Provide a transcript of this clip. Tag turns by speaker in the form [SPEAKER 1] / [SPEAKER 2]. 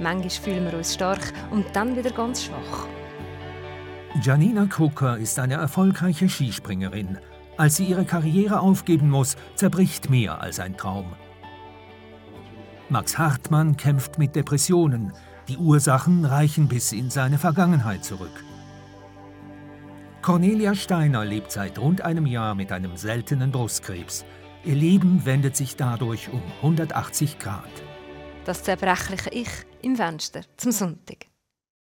[SPEAKER 1] Manchmal fühlen wir uns stark und dann wieder ganz schwach.
[SPEAKER 2] Janina Krucker ist eine erfolgreiche Skispringerin. Als sie ihre Karriere aufgeben muss, zerbricht mehr als ein Traum. Max Hartmann kämpft mit Depressionen. Die Ursachen reichen bis in seine Vergangenheit zurück. Cornelia Steiner lebt seit rund einem Jahr mit einem seltenen Brustkrebs. Ihr Leben wendet sich dadurch um 180 Grad.
[SPEAKER 1] Das zerbrechliche Ich im Fenster zum Sonntag.